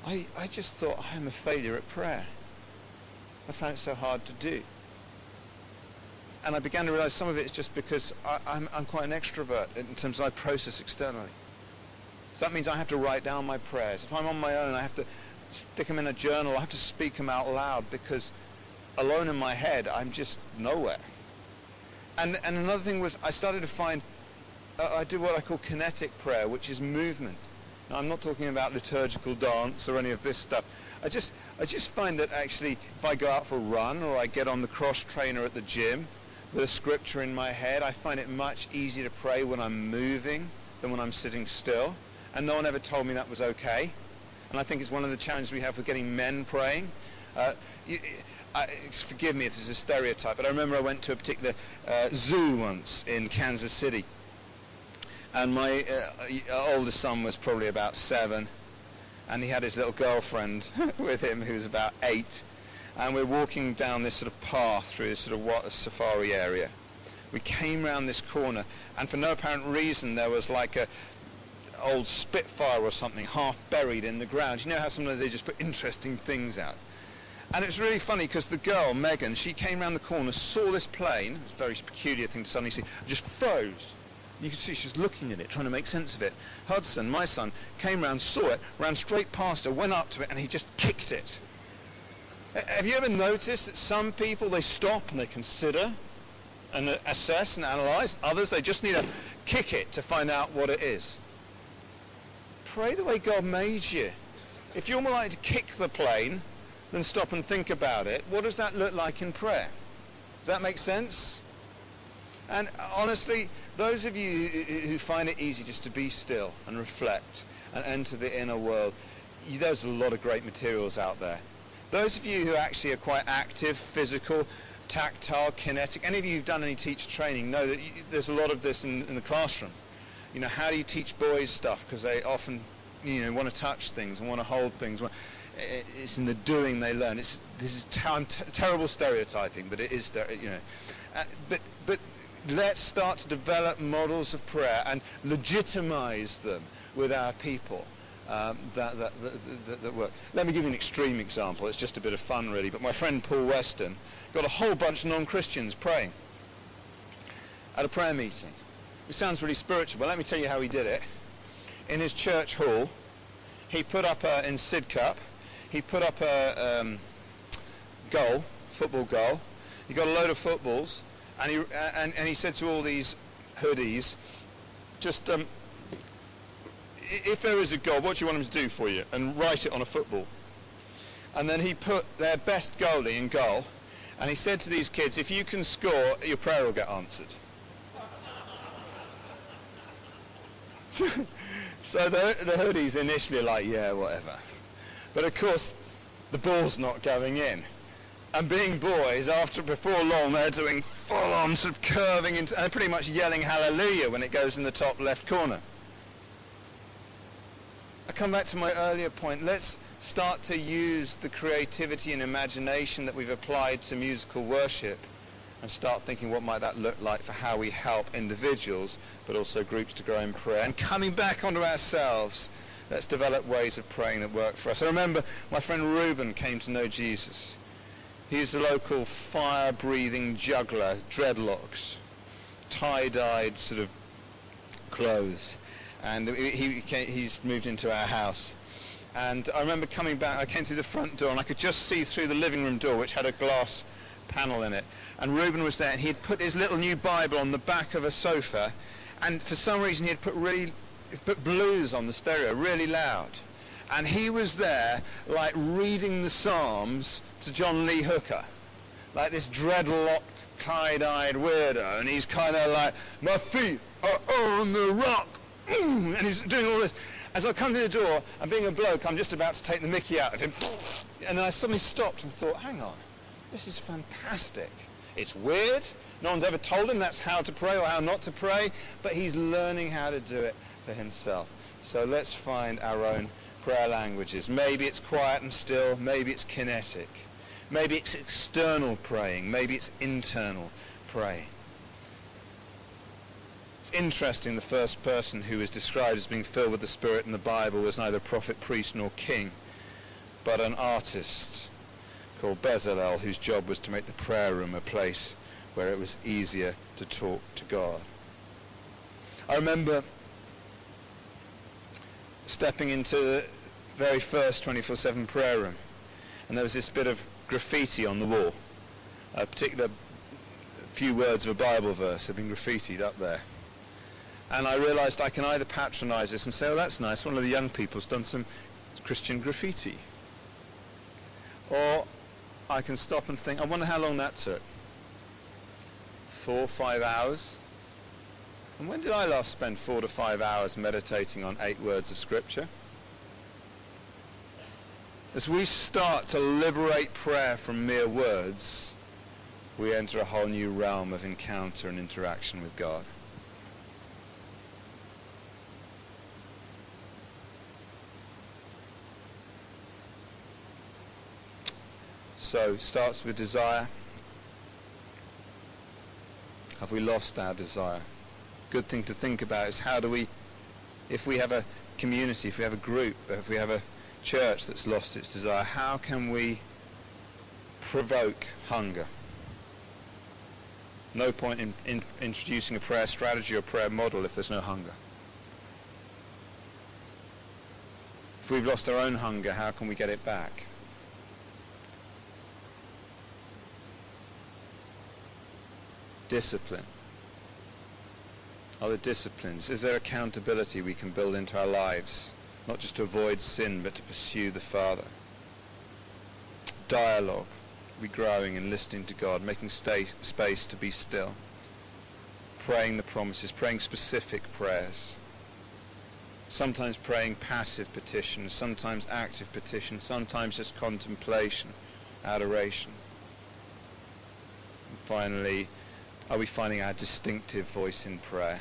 I, I just thought, I'm a failure at prayer. I found it so hard to do and I began to realize some of it is just because I, am quite an extrovert in terms of I process externally. So that means I have to write down my prayers. If I'm on my own, I have to stick them in a journal. I have to speak them out loud because alone in my head, I'm just nowhere. And, and another thing was I started to find, uh, I do what I call kinetic prayer, which is movement. Now, I'm not talking about liturgical dance or any of this stuff. I just, I just find that actually if I go out for a run or I get on the cross trainer at the gym, with a scripture in my head. I find it much easier to pray when I'm moving than when I'm sitting still. And no one ever told me that was okay. And I think it's one of the challenges we have with getting men praying. Uh, you, I, forgive me if this is a stereotype, but I remember I went to a particular uh, zoo once in Kansas City. And my uh, oldest son was probably about seven. And he had his little girlfriend with him who was about eight and we're walking down this sort of path through this sort of what, safari area. We came round this corner, and for no apparent reason, there was like a old Spitfire or something half buried in the ground. You know how sometimes they just put interesting things out. And it's really funny because the girl, Megan, she came round the corner, saw this plane. it's a very peculiar thing to suddenly see. Just froze. You can see she's looking at it, trying to make sense of it. Hudson, my son, came round, saw it, ran straight past her, went up to it, and he just kicked it. Have you ever noticed that some people, they stop and they consider and assess and analyze? Others, they just need to kick it to find out what it is. Pray the way God made you. If you're more likely to kick the plane than stop and think about it, what does that look like in prayer? Does that make sense? And honestly, those of you who find it easy just to be still and reflect and enter the inner world, there's a lot of great materials out there. Those of you who actually are quite active, physical, tactile, kinetic, any of you who've done any teacher training know that there's a lot of this in, in the classroom. You know, how do you teach boys stuff? Because they often, you know, want to touch things and want to hold things. It's in the doing they learn. It's, this is ter- terrible stereotyping, but it is, you know. Uh, but, but let's start to develop models of prayer and legitimize them with our people. Um, that, that, that, that, work. Let me give you an extreme example. It's just a bit of fun, really. But my friend Paul Weston got a whole bunch of non-Christians praying at a prayer meeting. It sounds really spiritual, but let me tell you how he did it. In his church hall, he put up a, in Sidcup, he put up a um, goal, football goal. He got a load of footballs, and he, and, and he said to all these hoodies, just um, if there is a goal, what do you want him to do for you? And write it on a football. And then he put their best goalie in goal, and he said to these kids, if you can score, your prayer will get answered. so the, the hoodies initially like, yeah, whatever. But of course, the ball's not going in. And being boys, after before long, they're doing full-on sort of curving into, and pretty much yelling hallelujah when it goes in the top left corner. I come back to my earlier point. Let's start to use the creativity and imagination that we've applied to musical worship and start thinking what might that look like for how we help individuals but also groups to grow in prayer. And coming back onto ourselves, let's develop ways of praying that work for us. I remember my friend Reuben came to know Jesus. He's a local fire-breathing juggler, dreadlocks, tie-dyed sort of clothes and he, he's moved into our house. And I remember coming back, I came through the front door and I could just see through the living room door, which had a glass panel in it. And Reuben was there and he had put his little new Bible on the back of a sofa. And for some reason he had put really, put blues on the stereo really loud. And he was there like reading the Psalms to John Lee Hooker. Like this dreadlocked, tie-dyed weirdo. And he's kind of like, my feet are on the rock and he's doing all this. As I come to the door, and being a bloke, I'm just about to take the mickey out of him. And then I suddenly stopped and thought, hang on, this is fantastic. It's weird. No one's ever told him that's how to pray or how not to pray, but he's learning how to do it for himself. So let's find our own prayer languages. Maybe it's quiet and still. Maybe it's kinetic. Maybe it's external praying. Maybe it's internal praying. It's interesting the first person who is described as being filled with the Spirit in the Bible was neither prophet, priest, nor king, but an artist called Bezalel, whose job was to make the prayer room a place where it was easier to talk to God. I remember stepping into the very first 24-7 prayer room, and there was this bit of graffiti on the wall. A particular few words of a Bible verse had been graffitied up there and I realized I can either patronize this and say, oh, that's nice, one of the young people's done some Christian graffiti. Or I can stop and think, I wonder how long that took. Four, five hours? And when did I last spend four to five hours meditating on eight words of Scripture? As we start to liberate prayer from mere words, we enter a whole new realm of encounter and interaction with God. So, starts with desire. Have we lost our desire? Good thing to think about is how do we, if we have a community, if we have a group, if we have a church that's lost its desire, how can we provoke hunger? No point in, in introducing a prayer strategy or prayer model if there's no hunger. If we've lost our own hunger, how can we get it back? Discipline? Other disciplines? Is there accountability we can build into our lives? Not just to avoid sin, but to pursue the Father. Dialogue. We growing and listening to God, making space to be still. Praying the promises, praying specific prayers. Sometimes praying passive petitions, sometimes active petitions, sometimes just contemplation, adoration. And finally, are we finding our distinctive voice in prayer?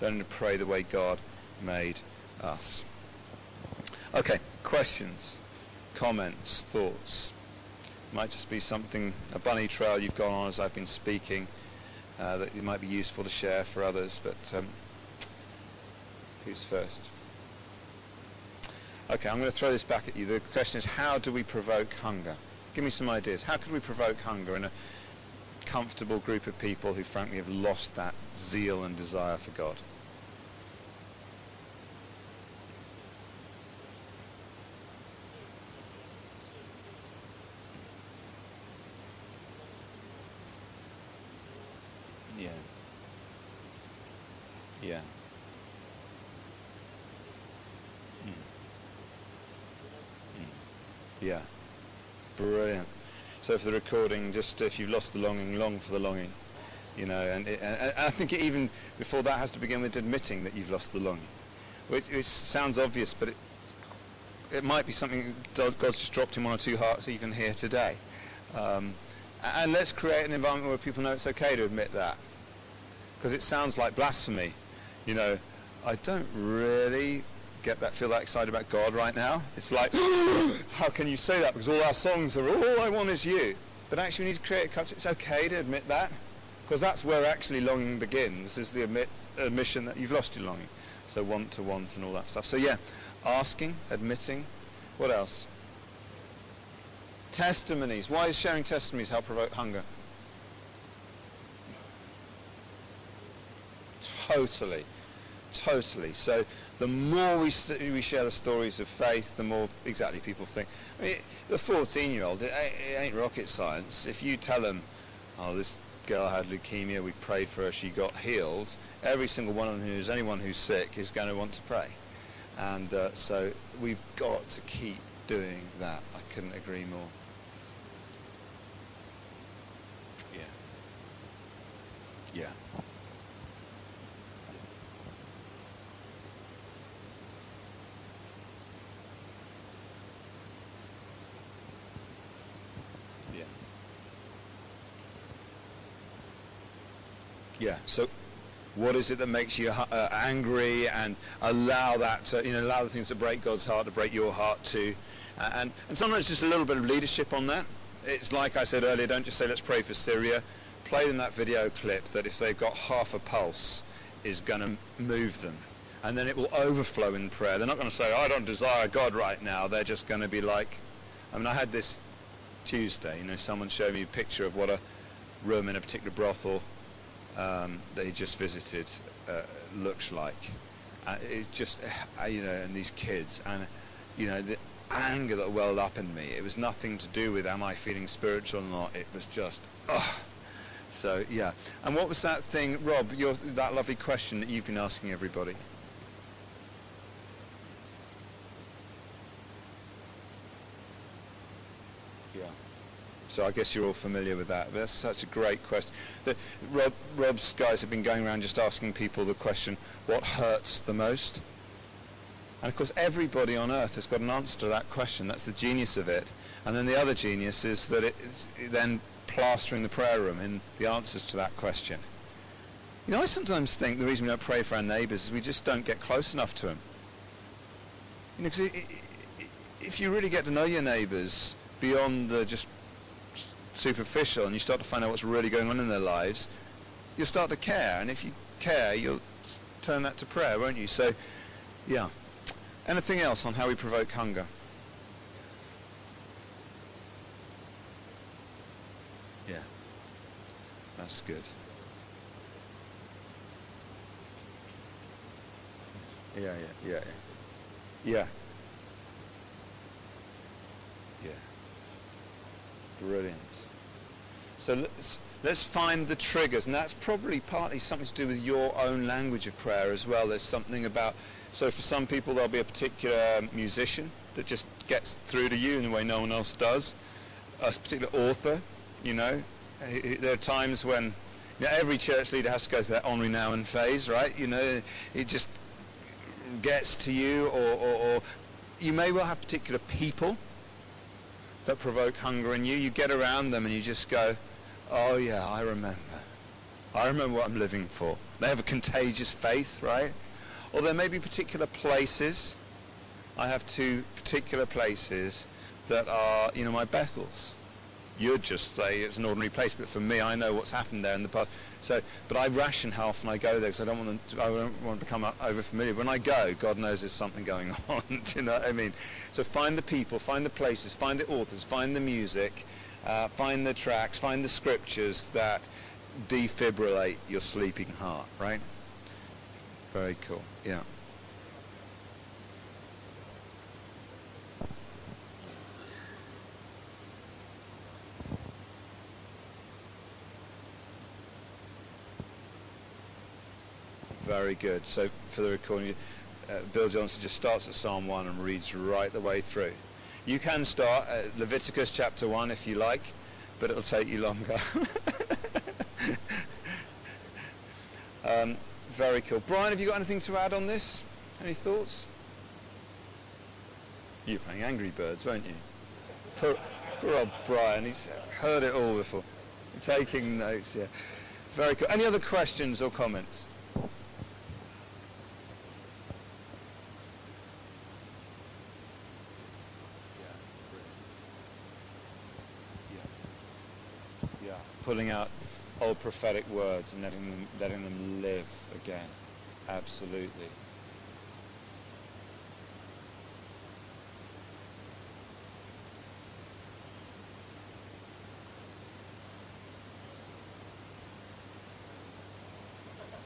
Learning to pray the way God made us. Okay, questions, comments, thoughts. Might just be something, a bunny trail you've gone on as I've been speaking. uh, that it might be useful to share for others. But um, who's first? Okay, I'm going to throw this back at you. The question is, how do we provoke hunger? Give me some ideas. How could we provoke hunger in a comfortable group of people who frankly have lost that zeal and desire for God? Yeah. Yeah. Mm. Mm. Yeah. Brilliant. So for the recording, just if you've lost the longing, long for the longing. You know, and, it, and I think even before that has to begin with admitting that you've lost the longing. Which, sounds obvious, but it, it might be something God's just dropped in one or two hearts even here today. Um, and let's create an environment where people know it's okay to admit that. Because it sounds like blasphemy. You know, I don't really get that, feel that excited about God right now. It's like, how can you say that? Because all our songs are, all I want is you. But actually we need to create a culture. It's okay to admit that. Because that's where actually longing begins, is the admit, admission that you've lost your longing. So want to want and all that stuff. So yeah, asking, admitting. What else? Testimonies. Why is sharing testimonies help provoke hunger? Totally. Totally. So the more we, we share the stories of faith, the more exactly people think. I mean, the 14-year-old, it, it ain't rocket science. If you tell them, oh, this girl had leukemia, we prayed for her, she got healed, every single one of them who's anyone who's sick is going to want to pray. And uh, so we've got to keep doing that. I couldn't agree more. Yeah. Yeah. Yeah. Yeah. So what is it that makes you uh, angry and allow that to, you know allow the things that break God's heart to break your heart too? And and sometimes just a little bit of leadership on that. It's like I said earlier don't just say let's pray for Syria. Play them that video clip that if they've got half a pulse is going to move them. And then it will overflow in prayer. They're not going to say I don't desire God right now. They're just going to be like I mean I had this Tuesday you know someone showed me a picture of what a room in a particular brothel um, that he just visited uh, looks like. Uh, it just, uh, you know, and these kids, and you know, the anger that welled up in me. It was nothing to do with am I feeling spiritual or not. It was just, oh. So yeah. And what was that thing, Rob? Your that lovely question that you've been asking everybody. Yeah. So I guess you're all familiar with that. That's such a great question. The, Rob, Rob's guys have been going around just asking people the question, what hurts the most? And of course everybody on earth has got an answer to that question. That's the genius of it. And then the other genius is that it's then plastering the prayer room in the answers to that question. You know, I sometimes think the reason we don't pray for our neighbours is we just don't get close enough to them. You know, because if you really get to know your neighbours beyond the just superficial and you start to find out what's really going on in their lives, you'll start to care. And if you care, you'll turn that to prayer, won't you? So, yeah. Anything else on how we provoke hunger? Yeah. That's good. Yeah, yeah, yeah, yeah. Yeah. Yeah. Brilliant. So let's, let's find the triggers, and that's probably partly something to do with your own language of prayer as well. There's something about, so for some people there'll be a particular um, musician that just gets through to you in a way no one else does. A particular author, you know. There are times when you know, every church leader has to go through that Henri Nouwen phase, right? You know, it just gets to you, or, or, or you may well have particular people that provoke hunger in you. You get around them and you just go, oh yeah, I remember. I remember what I'm living for. They have a contagious faith, right? Or there may be particular places. I have two particular places that are, you know, my Bethels. you'd just say it's an ordinary place, but for me, I know what's happened there in the past. So, but I ration how often I go there because I don't want to, I don't want to become over familiar. When I go, God knows there's something going on. you know what I mean? So find the people, find the places, find the authors, find the music, uh, find the tracks, find the scriptures that defibrillate your sleeping heart, right? Very cool. Yeah. Very good. So for the recording, uh, Bill Johnson just starts at Psalm 1 and reads right the way through. You can start at Leviticus chapter 1 if you like, but it'll take you longer. um, very cool. Brian, have you got anything to add on this? Any thoughts? You were playing Angry Birds, weren't you? Poor, poor old Brian, he's heard it all before. Taking notes, yeah. Very cool. Any other questions or comments? pulling out old prophetic words and letting them, letting them live again. Absolutely.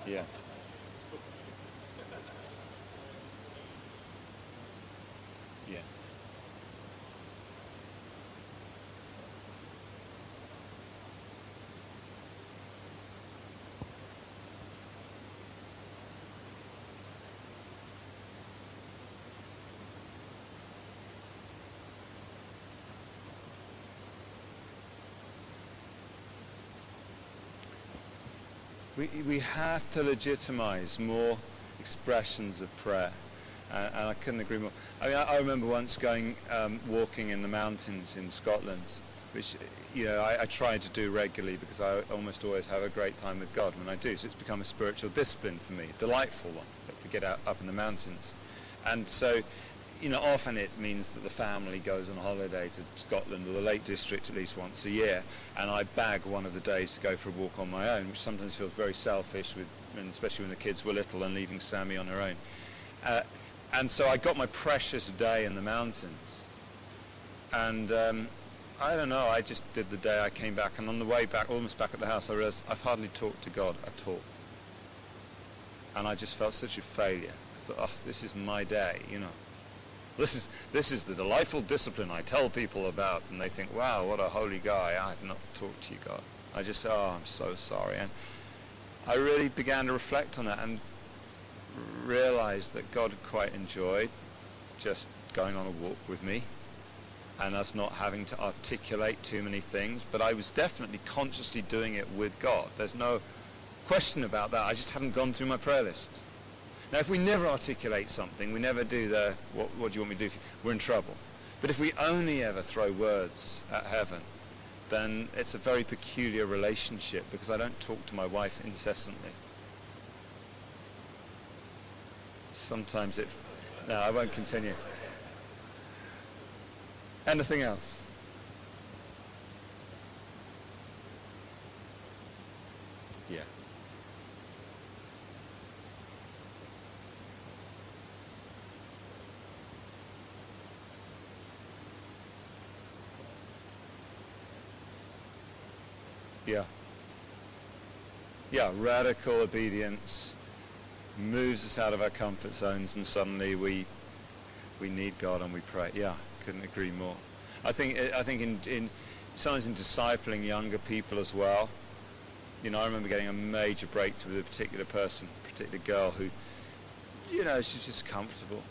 Yeah. Yeah. We, we have to legitimize more expressions of prayer. And I couldn't agree more. I mean, I, I remember once going um, walking in the mountains in Scotland, which you know I, I try to do regularly because I almost always have a great time with God when I do. So it's become a spiritual discipline for me, a delightful one, to get out up in the mountains. And so you know, often it means that the family goes on holiday to Scotland or the Lake District at least once a year, and I bag one of the days to go for a walk on my own, which sometimes feels very selfish, with, and especially when the kids were little and leaving Samie on her own. Uh, and so I got my precious day in the mountains, and um, I don't know, I just did the day I came back, and on the way back, almost back at the house, I realized I've hardly talked to God at all. And I just felt such a failure. I thought, oh, this is my day, you know. This is, this is the delightful discipline I tell people about, and they think, wow, what a holy guy. I have not talked to you, God. I just say, oh, I'm so sorry. And I really began to reflect on that and realized that God quite enjoyed just going on a walk with me and us not having to articulate too many things, but I was definitely consciously doing it with God. There's no question about that. I just haven't gone through my prayer list. Now, if we never articulate something, we never do the, what, what do you want me to do? We're in trouble. But if we only ever throw words at heaven, then it's a very peculiar relationship because I don't talk to my wife incessantly. Sometimes it... No, I won't continue. Anything else? Yeah. Yeah. Yeah, radical obedience moves us out of our comfort zones and suddenly we we need God and we pray. Yeah, couldn't agree more. I think I think in in sometimes in discipling younger people as well. You know, I remember getting a major breakthrough with a particular person, a particular girl who, you know, she's just comfortable.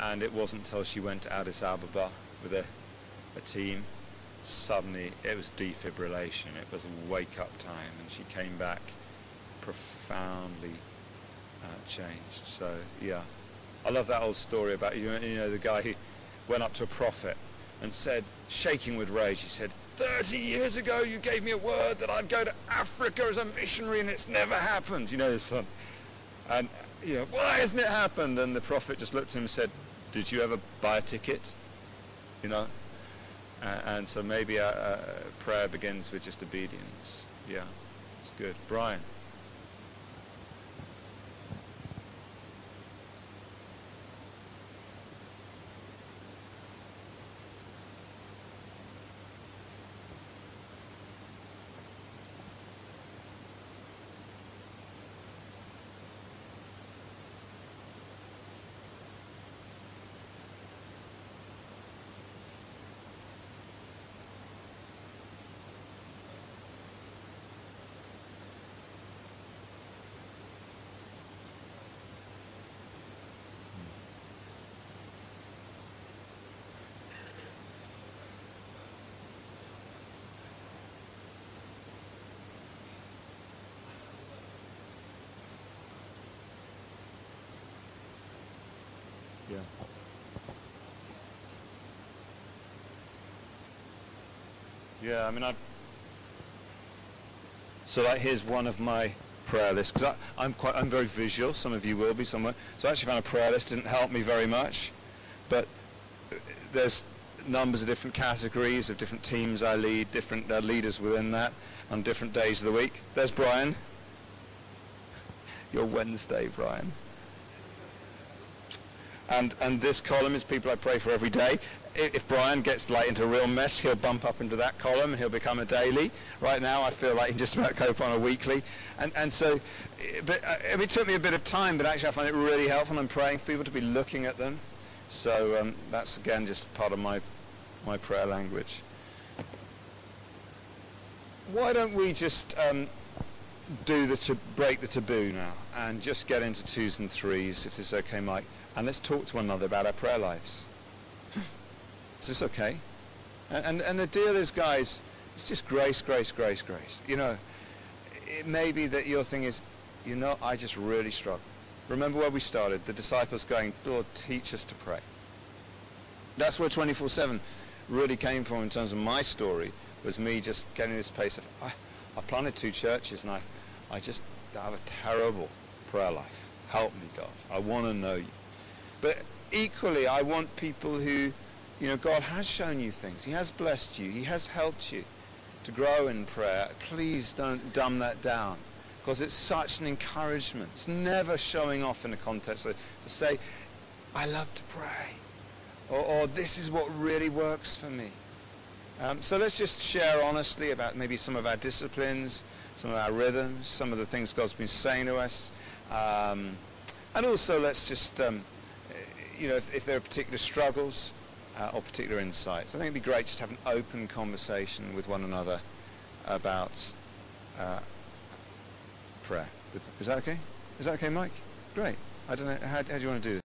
And it wasn't until she went to Addis Ababa with a, a team suddenly it was defibrillation. It was a wake-up time, and she came back profoundly uh, changed. So yeah, I love that old story about you. You know the guy who went up to a prophet and said, shaking with rage, he said, 30 years ago you gave me a word that I'd go to Africa as a missionary and it's never happened. You know this one. And you know, why hasn't it happened? And the prophet just looked at him and said, did you ever buy a ticket? You know, and so maybe a prayer begins with just obedience. Yeah, it's good. Brian. Yeah. Yeah, I mean, I. So here's one of my prayer lists because I'm quite, I'm very visual. Some of you will be somewhere. So I actually found a prayer list didn't help me very much, but there's numbers of different categories of different teams I lead, different uh, leaders within that on different days of the week. There's Brian. Your Wednesday, Brian. And, and this column is people I pray for every day. If Brian gets like into a real mess, he'll bump up into that column and he'll become a daily. Right now, I feel like he just about cope on a weekly. And, and so but, uh, it took me a bit of time, but actually I find it really helpful. I'm praying for people to be looking at them. So um, that's, again, just part of my, my prayer language. Why don't we just um, do the to break the taboo now and just get into twos and threes, if it's okay, Mike and let's talk to one another about our prayer lives. is this okay? And, and, and the deal is, guys, it's just grace, grace, grace, grace. You know, it may be that your thing is, you know, I just really struggle. Remember where we started, the disciples going, Lord, teach us to pray. That's where 24-7 really came from in terms of my story, was me just getting this pace of, I, I planted two churches and I, I just have a terrible prayer life. Help me, God. I want to know you. But equally, I want people who, you know, God has shown you things. He has blessed you. He has helped you to grow in prayer. Please don't dumb that down because it's such an encouragement. It's never showing off in a context to say, I love to pray. Or, or this is what really works for me. Um, so let's just share honestly about maybe some of our disciplines, some of our rhythms, some of the things God's been saying to us. Um, and also let's just um, you know, if, if there are particular struggles uh, or particular insights. I think it'd be great just to have an open conversation with one another about uh, prayer. Is that okay? Is that okay, Mike? Great. I don't know. How, how do you want to do this?